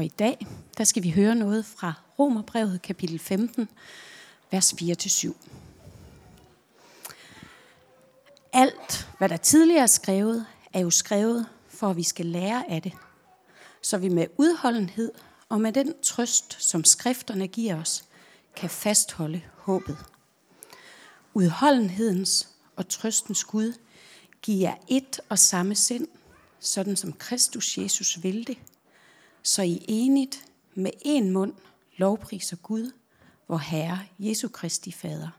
Og i dag, der skal vi høre noget fra Romerbrevet kapitel 15, vers 4-7. Alt, hvad der tidligere er skrevet, er jo skrevet, for at vi skal lære af det. Så vi med udholdenhed og med den trøst, som skrifterne giver os, kan fastholde håbet. Udholdenhedens og trøstens Gud giver et og samme sind, sådan som Kristus Jesus vil det, så I enigt med en mund lovpriser Gud, vor Herre Jesu Kristi Fader.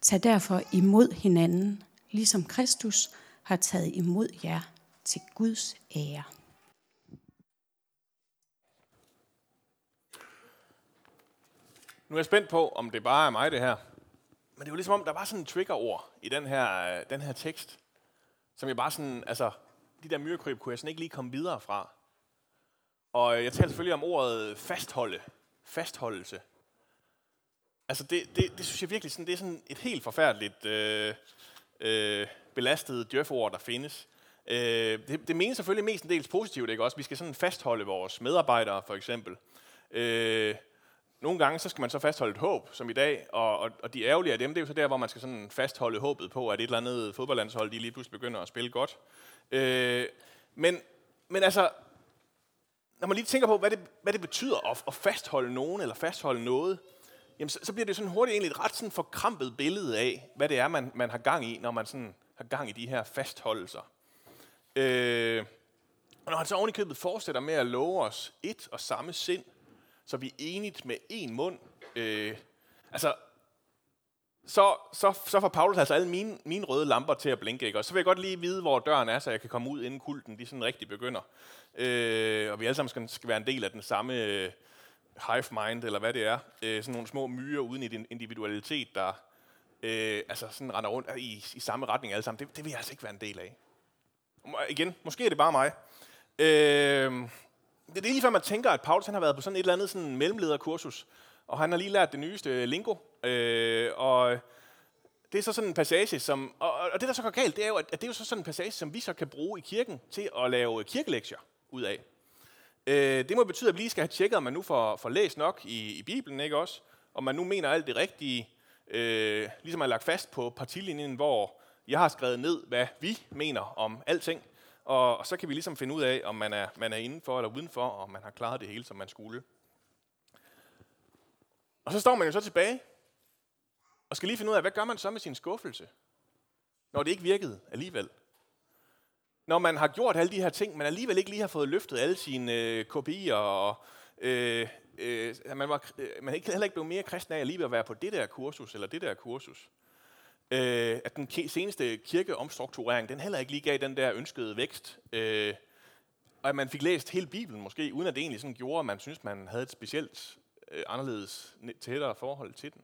Tag derfor imod hinanden, ligesom Kristus har taget imod jer til Guds ære. Nu er jeg spændt på, om det bare er mig det her. Men det er jo ligesom om, der var sådan en triggerord i den her, øh, den her tekst, som jeg bare sådan, altså, de der myrekryb kunne jeg sådan ikke lige komme videre fra. Og jeg taler selvfølgelig om ordet fastholde, fastholdelse. Altså det, det, det synes jeg virkelig, sådan, det er sådan et helt forfærdeligt øh, øh, belastet djøford, der findes. Øh, det, det menes selvfølgelig mest en dels positivt, ikke også? Vi skal sådan fastholde vores medarbejdere, for eksempel. Øh, nogle gange så skal man så fastholde et håb, som i dag, og, og, og de ærgerlige af dem, det er jo så der, hvor man skal sådan fastholde håbet på, at et eller andet fodboldlandshold, de lige pludselig begynder at spille godt. Øh, men, men altså, når man lige tænker på, hvad det, hvad det betyder at, at fastholde nogen, eller fastholde noget, jamen så, så bliver det sådan hurtigt egentlig et ret sådan forkrampet billede af, hvad det er, man, man har gang i, når man sådan har gang i de her fastholdelser. Øh, og når han så ovenikøbet fortsætter med at love os et og samme sind, så vi er enigt med én mund. Øh, altså, så, så, så får Paulus altså alle mine, mine røde lamper til at blinke. Ikke? Og så vil jeg godt lige vide, hvor døren er, så jeg kan komme ud, inden kulten de sådan rigtig begynder. Øh, og vi alle sammen skal, skal være en del af den samme øh, hive mind, eller hvad det er. Øh, sådan nogle små myrer uden i individualitet, der øh, altså sådan render rundt i, i samme retning alle sammen. Det, det vil jeg altså ikke være en del af. Igen, måske er det bare mig. Øh, det er lige før, man tænker, at Paulus han har været på sådan et eller andet sådan mellemlederkursus, og han har lige lært det nyeste øh, lingo. Øh, og det er så sådan en passage, som, og, og det der så går galt, det er jo, at, det er jo så sådan en passage, som vi så kan bruge i kirken til at lave kirkelektier ud af. Øh, det må betyde, at vi lige skal have tjekket, om man nu får, får læst nok i, i Bibelen, ikke også? Om man nu mener alt det rigtige, øh, ligesom er lagt fast på partilinjen, hvor jeg har skrevet ned, hvad vi mener om alting. Og, og så kan vi ligesom finde ud af, om man er, man er indenfor eller udenfor, og om man har klaret det hele, som man skulle. Og så står man jo så tilbage, og skal lige finde ud af, hvad gør man så med sin skuffelse, når det ikke virkede alligevel? Når man har gjort alle de her ting, men alligevel ikke lige har fået løftet alle sine øh, kopier, og øh, øh, man, var, øh, man ikke, heller ikke blevet mere kristen af alligevel at være på det der kursus, eller det der kursus øh, at den seneste kirkeomstrukturering, den heller ikke lige gav den der ønskede vækst. Øh, og at man fik læst hele Bibelen måske, uden at det egentlig sådan gjorde, at man synes, man havde et specielt øh, anderledes tættere forhold til den.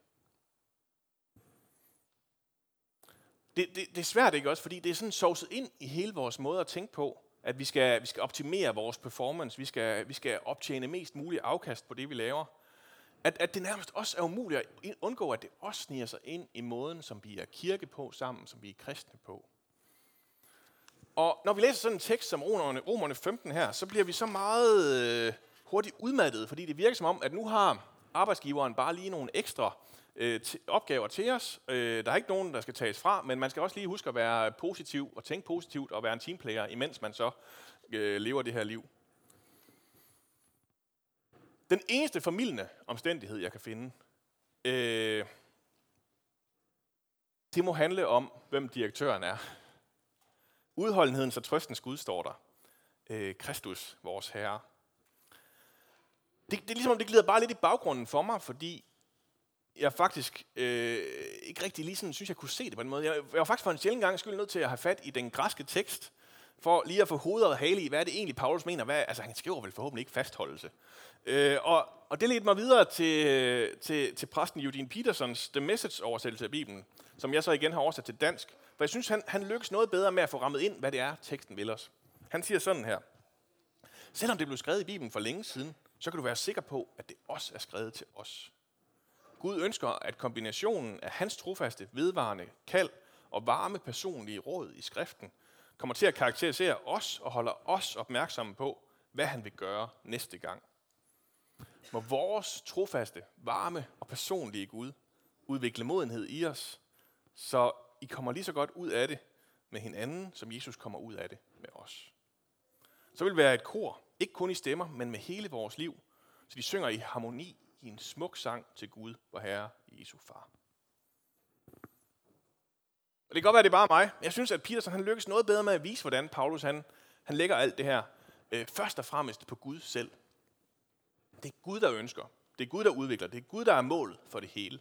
Det, det, det er svært ikke også, fordi det er sådan sovset ind i hele vores måde at tænke på, at vi skal, vi skal optimere vores performance, vi skal, vi skal optjene mest muligt afkast på det, vi laver at, at det nærmest også er umuligt at undgå, at det også sniger sig ind i måden, som vi er kirke på sammen, som vi er kristne på. Og når vi læser sådan en tekst som Romerne, Romerne 15 her, så bliver vi så meget øh, hurtigt udmattede, fordi det virker som om, at nu har arbejdsgiveren bare lige nogle ekstra øh, opgaver til os. Øh, der er ikke nogen, der skal tages fra, men man skal også lige huske at være positiv og tænke positivt og være en teamplayer, imens man så øh, lever det her liv. Den eneste formidlende omstændighed, jeg kan finde, øh, det må handle om, hvem direktøren er. Udholdenheden så trøstens Gud står der. Øh, Kristus, vores Herre. Det, det er ligesom, det glider bare lidt i baggrunden for mig, fordi jeg faktisk øh, ikke rigtig lige sådan, synes, jeg kunne se det på den måde. Jeg, jeg var faktisk for en sjældent gang skyld nødt til at have fat i den græske tekst, for lige at få hovedet og hale i, hvad er det egentlig, Paulus mener? Hvad, altså, han skriver vel forhåbentlig ikke fastholdelse. Øh, og, og det ledte mig videre til, til, til præsten Eugene Petersons The Message-oversættelse af Bibelen, som jeg så igen har oversat til dansk. For jeg synes, han, han lykkes noget bedre med at få rammet ind, hvad det er, teksten vil os. Han siger sådan her. Selvom det blev skrevet i Bibelen for længe siden, så kan du være sikker på, at det også er skrevet til os. Gud ønsker, at kombinationen af hans trofaste, vedvarende kald og varme personlige råd i skriften kommer til at karakterisere os og holder os opmærksomme på, hvad han vil gøre næste gang. Må vores trofaste, varme og personlige Gud udvikle modenhed i os, så I kommer lige så godt ud af det med hinanden, som Jesus kommer ud af det med os. Så vil det være et kor, ikke kun i stemmer, men med hele vores liv, så de synger i harmoni i en smuk sang til Gud, vor Herre, Jesu Far. Og det kan godt være, at det er bare mig. Jeg synes, at Peterson han lykkes noget bedre med at vise, hvordan Paulus han, han lægger alt det her øh, først og fremmest på Gud selv. Det er Gud, der ønsker. Det er Gud, der udvikler. Det er Gud, der er mål for det hele.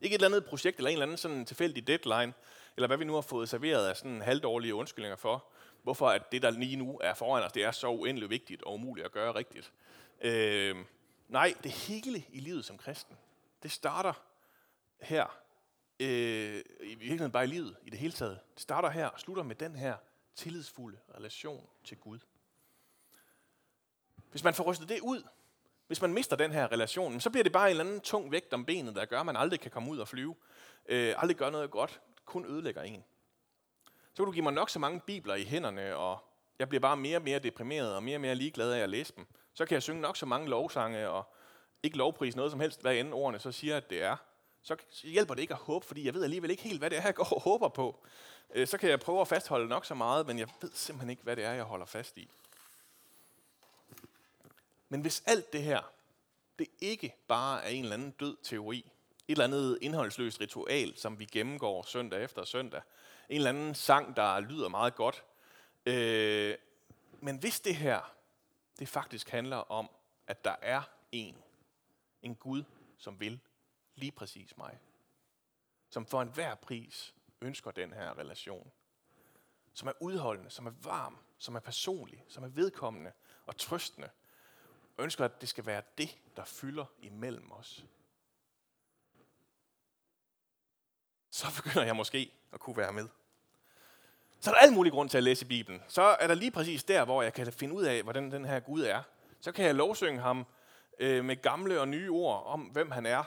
Ikke et eller andet projekt, eller en eller anden sådan tilfældig deadline, eller hvad vi nu har fået serveret af sådan halvdårlige undskyldninger for, hvorfor at det, der lige nu er foran os, det er så uendelig vigtigt og umuligt at gøre rigtigt. Øh, nej, det hele i livet som kristen, det starter her. Øh, I virkeligheden bare i livet, i det hele taget. Det starter her og slutter med den her tillidsfulde relation til Gud. Hvis man får rystet det ud, hvis man mister den her relation, så bliver det bare en eller anden tung vægt om benet, der gør, at man aldrig kan komme ud og flyve. Øh, aldrig gør noget godt, kun ødelægger en. Så kan du give mig nok så mange bibler i hænderne, og jeg bliver bare mere og mere deprimeret og mere og mere ligeglad af at læse dem. Så kan jeg synge nok så mange lovsange og ikke lovpris noget som helst, hvad end ordene så siger, at det er. Så hjælper det ikke at håbe, fordi jeg ved alligevel ikke helt, hvad det er, jeg går og håber på. Øh, så kan jeg prøve at fastholde nok så meget, men jeg ved simpelthen ikke, hvad det er, jeg holder fast i. Men hvis alt det her, det ikke bare er en eller anden død teori, et eller andet indholdsløst ritual, som vi gennemgår søndag efter søndag, en eller anden sang, der lyder meget godt, øh, men hvis det her, det faktisk handler om, at der er en, en Gud, som vil lige præcis mig, som for enhver pris ønsker den her relation, som er udholdende, som er varm, som er personlig, som er vedkommende og trøstende, ønsker, at det skal være det, der fylder imellem os. Så begynder jeg måske at kunne være med. Så er der alt mulig grund til at læse Bibelen. Så er der lige præcis der, hvor jeg kan finde ud af, hvordan den her Gud er. Så kan jeg lovsynge ham øh, med gamle og nye ord om, hvem han er,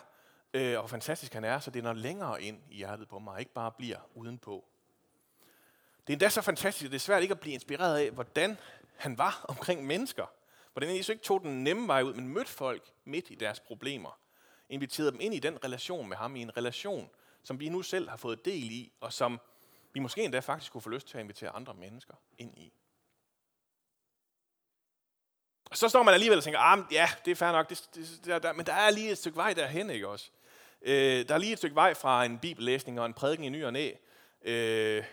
øh, og hvor fantastisk han er, så det når længere ind i hjertet på mig, ikke bare bliver udenpå. Det er endda så fantastisk, at det er svært ikke at blive inspireret af, hvordan han var omkring mennesker. Hvordan Jesus ikke tog den nemme vej ud, men mødte folk midt i deres problemer. Inviterede dem ind i den relation med ham, i en relation, som vi nu selv har fået del i, og som vi måske endda faktisk kunne få lyst til at invitere andre mennesker ind i. Og så står man alligevel og tænker, ah, ja, det er fair nok, det, det, der, der, men der er lige et stykke vej derhen, ikke også? Øh, der er lige et stykke vej fra en bibellæsning og en prædiken i ny og næ. Øh,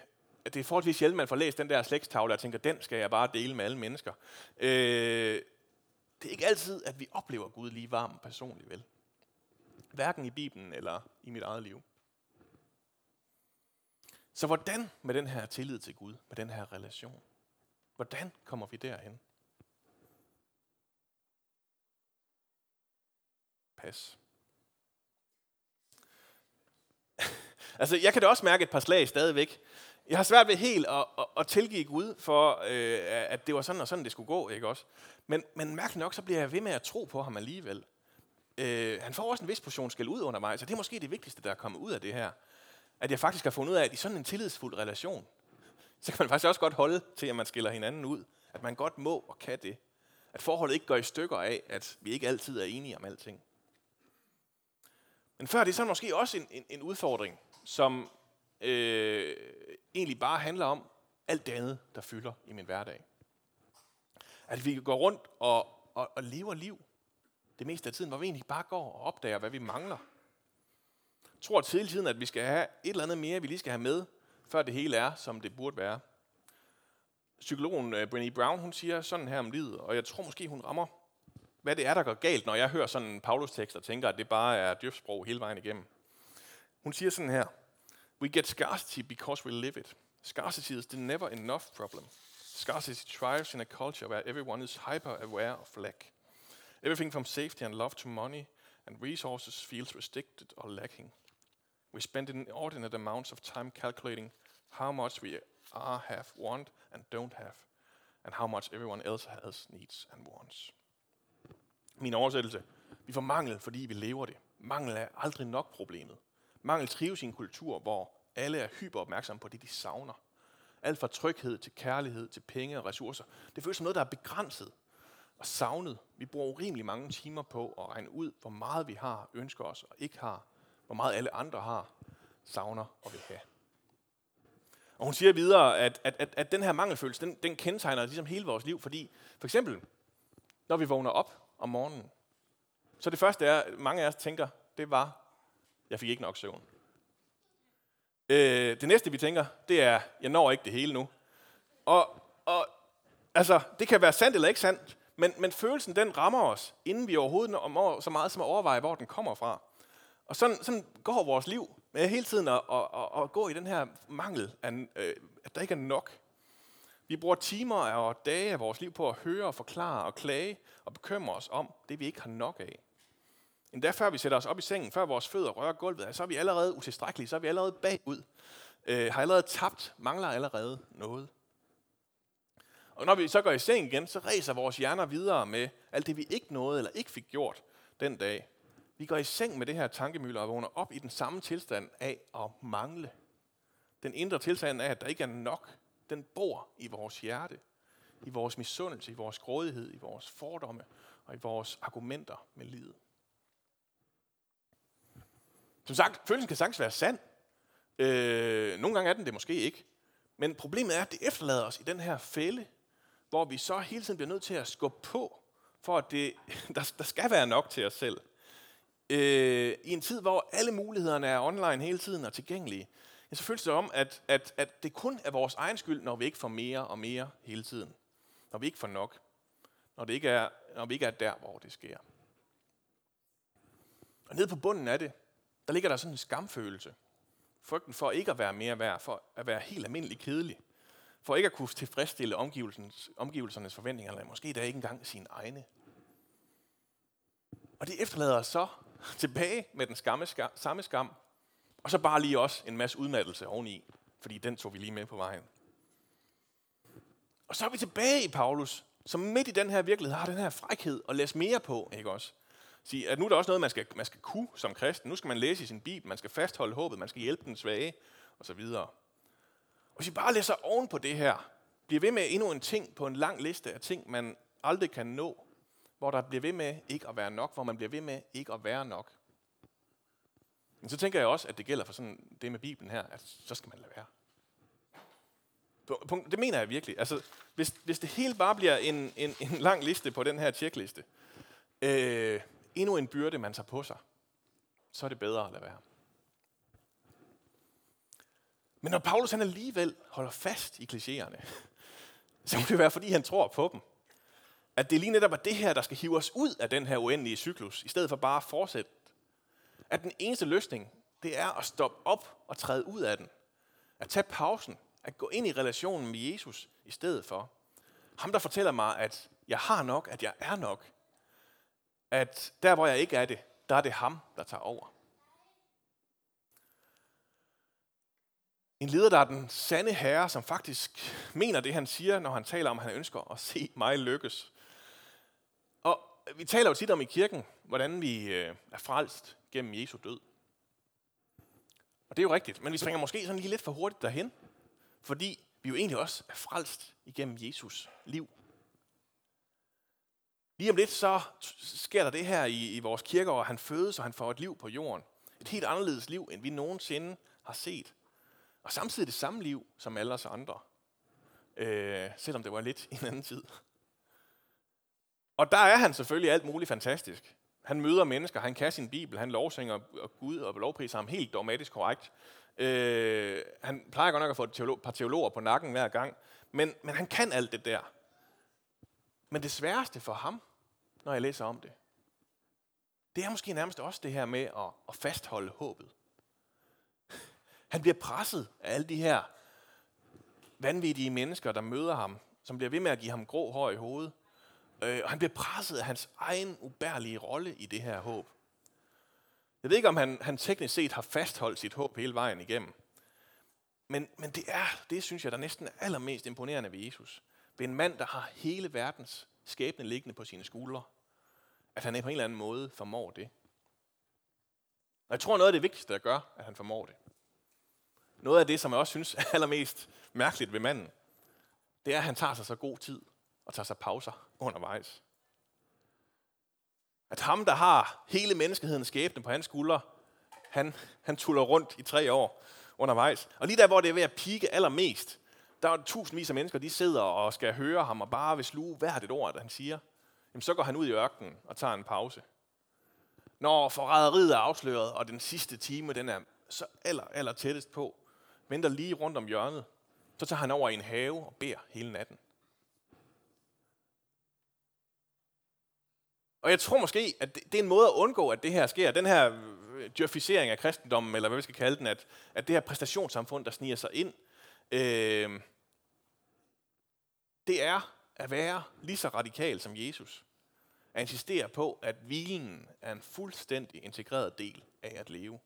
det er forholdsvis sjældent, man får læst den der slægtstavle, og tænker, den skal jeg bare dele med alle mennesker. Øh, det er ikke altid, at vi oplever Gud lige varm personligt, vel? Hverken i Bibelen eller i mit eget liv. Så hvordan med den her tillid til Gud, med den her relation? Hvordan kommer vi derhen? Pas. altså, jeg kan da også mærke et par slag stadigvæk. Jeg har svært ved helt at, at, at tilgive Gud for, øh, at det var sådan og sådan, det skulle gå, ikke også? Men, men mærkeligt nok, så bliver jeg ved med at tro på ham alligevel. Øh, han får også en vis portion skæld ud under mig, så det er måske det vigtigste, der er kommet ud af det her. At jeg faktisk har fundet ud af, at i sådan en tillidsfuld relation, så kan man faktisk også godt holde til, at man skiller hinanden ud. At man godt må og kan det. At forholdet ikke går i stykker af, at vi ikke altid er enige om alting. Men før det er så måske også en, en, en udfordring, som øh, egentlig bare handler om alt det andet, der fylder i min hverdag. At vi går rundt og, og, og lever liv det meste af tiden, hvor vi egentlig bare går og opdager, hvad vi mangler. Tror til hele tiden, at vi skal have et eller andet mere, vi lige skal have med, før det hele er, som det burde være. Psykologen uh, Brené Brown, hun siger sådan her om livet, og jeg tror måske, hun rammer, hvad det er, der går galt, når jeg hører sådan en Paulus-tekst og tænker, at det bare er djøfsprog hele vejen igennem. Hun siger sådan her, We get scarcity because we live it. Scarcity is the never enough problem. Scarcity thrives in a culture where everyone is hyper aware of lack. Everything from safety and love to money and resources feels restricted or lacking. We spend inordinate amounts of time calculating how much we are, have, want, and don't have, and how much everyone else has, needs and wants. Min oversættelse. Vi får mangel, fordi vi lever det. Mangel er aldrig nok problemet. Mangel trives i en kultur, hvor alle er hyperopmærksomme på det, de savner. Alt fra tryghed til kærlighed til penge og ressourcer. Det føles som noget, der er begrænset. og savnet. Vi bruger urimelig mange timer på at regne ud, hvor meget vi har, ønsker os og ikke har. Hvor meget alle andre har, savner og vil have. Og hun siger videre, at, at, at, at den her mangelfølelse, den, den kendetegner ligesom hele vores liv, fordi for eksempel, når vi vågner op om morgenen, så det første er, mange af os tænker, det var, jeg fik ikke nok søvn. Øh, det næste, vi tænker, det er, jeg når ikke det hele nu. Og, og altså, det kan være sandt eller ikke sandt, men, men følelsen, den rammer os, inden vi overhovedet når så meget som at overveje, hvor den kommer fra. Og sådan, sådan går vores liv med hele tiden at, at, at, at gå i den her mangel, af, øh, at der ikke er nok. Vi bruger timer og dage af vores liv på at høre og forklare og klage og bekymre os om det, vi ikke har nok af. Endda før vi sætter os op i sengen, før vores fødder rører gulvet, så er vi allerede utilstrækkelige, så er vi allerede bagud, øh, har allerede tabt, mangler allerede noget. Og når vi så går i seng igen, så ræser vores hjerner videre med alt det, vi ikke nåede eller ikke fik gjort den dag. Vi går i seng med det her tankemøller og vågner op i den samme tilstand af at mangle. Den indre tilstand af, at der ikke er nok, den bor i vores hjerte, i vores misundelse, i vores grådighed, i vores fordomme og i vores argumenter med livet. Som sagt, følelsen kan sagtens være sand. Øh, nogle gange er den det måske ikke. Men problemet er, at det efterlader os i den her fælde, hvor vi så hele tiden bliver nødt til at skubbe på, for at det, der, der skal være nok til os selv. Øh, I en tid, hvor alle mulighederne er online hele tiden og tilgængelige, ja, så føles det om, at, at, at det kun er vores egen skyld, når vi ikke får mere og mere hele tiden. Når vi ikke får nok. Når, det ikke er, når vi ikke er der, hvor det sker. Og nede på bunden af det, der ligger der sådan en skamfølelse. Frygten for ikke at være mere værd, for at være helt almindelig kedelig. For ikke at kunne tilfredsstille omgivelsernes, omgivelsernes forventninger, eller måske da ikke engang sine egne. Og det efterlader os så tilbage med den skamme, skam, samme skam, og så bare lige også en masse udmattelse oveni, fordi den tog vi lige med på vejen. Og så er vi tilbage i Paulus, som midt i den her virkelighed har den her frækhed at læse mere på, ikke også? Sige, at nu er der også noget, man skal, man skal kunne som kristen. Nu skal man læse i sin bibel, man skal fastholde håbet, man skal hjælpe den svage, og så videre. Og hvis I bare læser oven på det her, bliver ved med endnu en ting på en lang liste af ting, man aldrig kan nå, hvor der bliver ved med ikke at være nok, hvor man bliver ved med ikke at være nok. Men så tænker jeg også, at det gælder for sådan det med Bibelen her, at så skal man lade være. Det mener jeg virkelig. Altså, hvis, hvis det hele bare bliver en, en, en lang liste på den her tjekliste, øh, endnu en byrde, man tager på sig, så er det bedre at lade være. Men når Paulus han alligevel holder fast i klichéerne, så må det være, fordi han tror på dem. At det lige netop er det her, der skal hive os ud af den her uendelige cyklus, i stedet for bare at fortsætte. At den eneste løsning, det er at stoppe op og træde ud af den. At tage pausen. At gå ind i relationen med Jesus i stedet for. Ham, der fortæller mig, at jeg har nok, at jeg er nok. At der, hvor jeg ikke er det, der er det ham, der tager over. En leder, der er den sande herre, som faktisk mener det, han siger, når han taler om, at han ønsker at se mig lykkes. Vi taler jo tit om i kirken, hvordan vi øh, er frelst gennem Jesu død. Og det er jo rigtigt, men vi springer måske sådan lige lidt for hurtigt derhen, fordi vi jo egentlig også er frelst igennem Jesus liv. Lige om lidt så sker der det her i, i vores kirker, og han fødes, og han får et liv på jorden. Et helt anderledes liv, end vi nogensinde har set. Og samtidig det samme liv som alle os andre. Øh, selvom det var lidt i en anden tid. Og der er han selvfølgelig alt muligt fantastisk. Han møder mennesker, han kan sin bibel, han lovsynger Gud og lovpriser ham helt dogmatisk korrekt. Øh, han plejer godt nok at få et teolog, par teologer på nakken hver gang, men, men han kan alt det der. Men det sværeste for ham, når jeg læser om det, det er måske nærmest også det her med at, at fastholde håbet. Han bliver presset af alle de her vanvittige mennesker, der møder ham, som bliver ved med at give ham grå hår i hovedet. Øh, og han bliver presset af hans egen ubærlige rolle i det her håb. Jeg ved ikke, om han, han teknisk set har fastholdt sit håb hele vejen igennem. Men, men det er, det synes jeg, der næsten er allermest imponerende ved Jesus. Ved en mand, der har hele verdens skæbne liggende på sine skuldre. At han på en eller anden måde formår det. Og jeg tror, noget af det vigtigste, der gør, at han formår det, noget af det, som jeg også synes er allermest mærkeligt ved manden, det er, at han tager sig så god tid og tager sig pauser undervejs. At ham, der har hele menneskehedens skæbne på hans skuldre, han, han tuller rundt i tre år undervejs. Og lige der, hvor det er ved at pike allermest, der er tusindvis af mennesker, de sidder og skal høre ham og bare vil sluge hvert et ord, der han siger. Jamen, så går han ud i ørkenen og tager en pause. Når forræderiet er afsløret, og den sidste time, den er så aller, aller tættest på, venter lige rundt om hjørnet, så tager han over i en have og beder hele natten. Og jeg tror måske, at det er en måde at undgå, at det her sker. Den her øh, djøfisering af kristendommen, eller hvad vi skal kalde den, at, at det her præstationssamfund, der sniger sig ind, øh, det er at være lige så radikal som Jesus. At insistere på, at hvilen er en fuldstændig integreret del af at leve.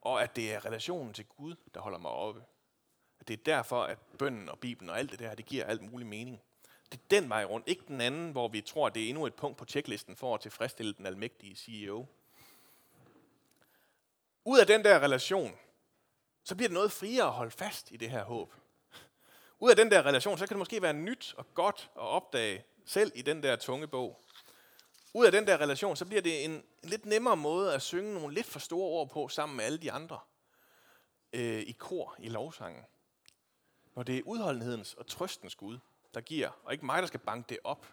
Og at det er relationen til Gud, der holder mig oppe. At det er derfor, at bønden og Bibelen og alt det der, det giver alt mulig mening. Det er den vej rundt, ikke den anden, hvor vi tror, at det er endnu et punkt på tjeklisten for at tilfredsstille den almægtige CEO. Ud af den der relation, så bliver det noget friere at holde fast i det her håb. Ud af den der relation, så kan det måske være nyt og godt at opdage, selv i den der tunge bog. Ud af den der relation, så bliver det en, en lidt nemmere måde at synge nogle lidt for store ord på, sammen med alle de andre. Øh, I kor, i lovsangen. Når det er udholdenhedens og trøstens Gud, der giver, og ikke mig, der skal banke det op,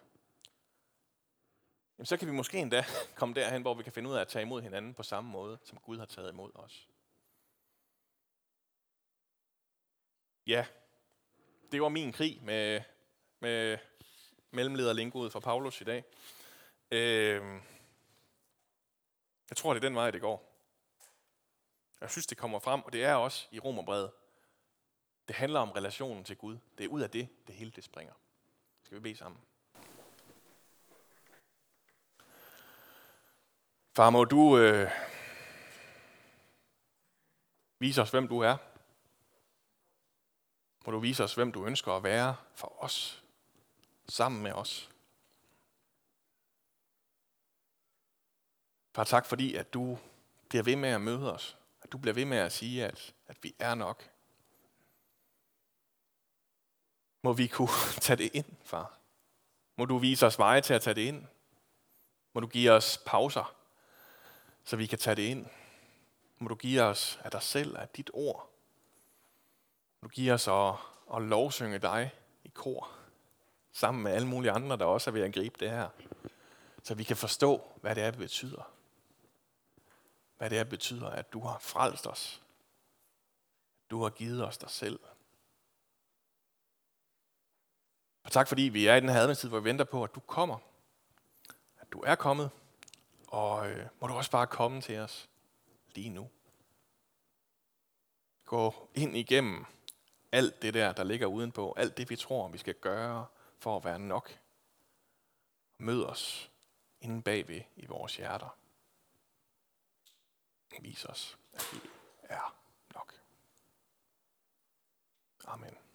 jamen så kan vi måske endda komme derhen, hvor vi kan finde ud af at tage imod hinanden på samme måde, som Gud har taget imod os. Ja, det var min krig med, med mellemlederlingoet fra Paulus i dag. Øh, jeg tror, det er den vej, det går. Jeg synes, det kommer frem, og det er også i Romerbrevet. Det handler om relationen til Gud. Det er ud af det, det hele det springer. Skal vi bede sammen? Far, må du øh, vise os, hvem du er. Må du vise os, hvem du ønsker at være for os, sammen med os. Far, tak fordi, at du bliver ved med at møde os. At du bliver ved med at sige, at, at vi er nok. Må vi kunne tage det ind, far. Må du vise os veje til at tage det ind. Må du give os pauser, så vi kan tage det ind. Må du give os af dig selv, af dit ord. Må du give os at, at lovsynge dig i kor, sammen med alle mulige andre, der også er ved at gribe det her. Så vi kan forstå, hvad det er, det betyder. Hvad det er, det betyder, at du har frelst os. Du har givet os dig selv. Og tak fordi vi er i den her adventstid, hvor vi venter på, at du kommer. At du er kommet. Og øh, må du også bare komme til os lige nu. Gå ind igennem alt det der, der ligger udenpå. Alt det, vi tror, vi skal gøre for at være nok. Mød os inde bagved i vores hjerter. Vis os, at vi er nok. Amen.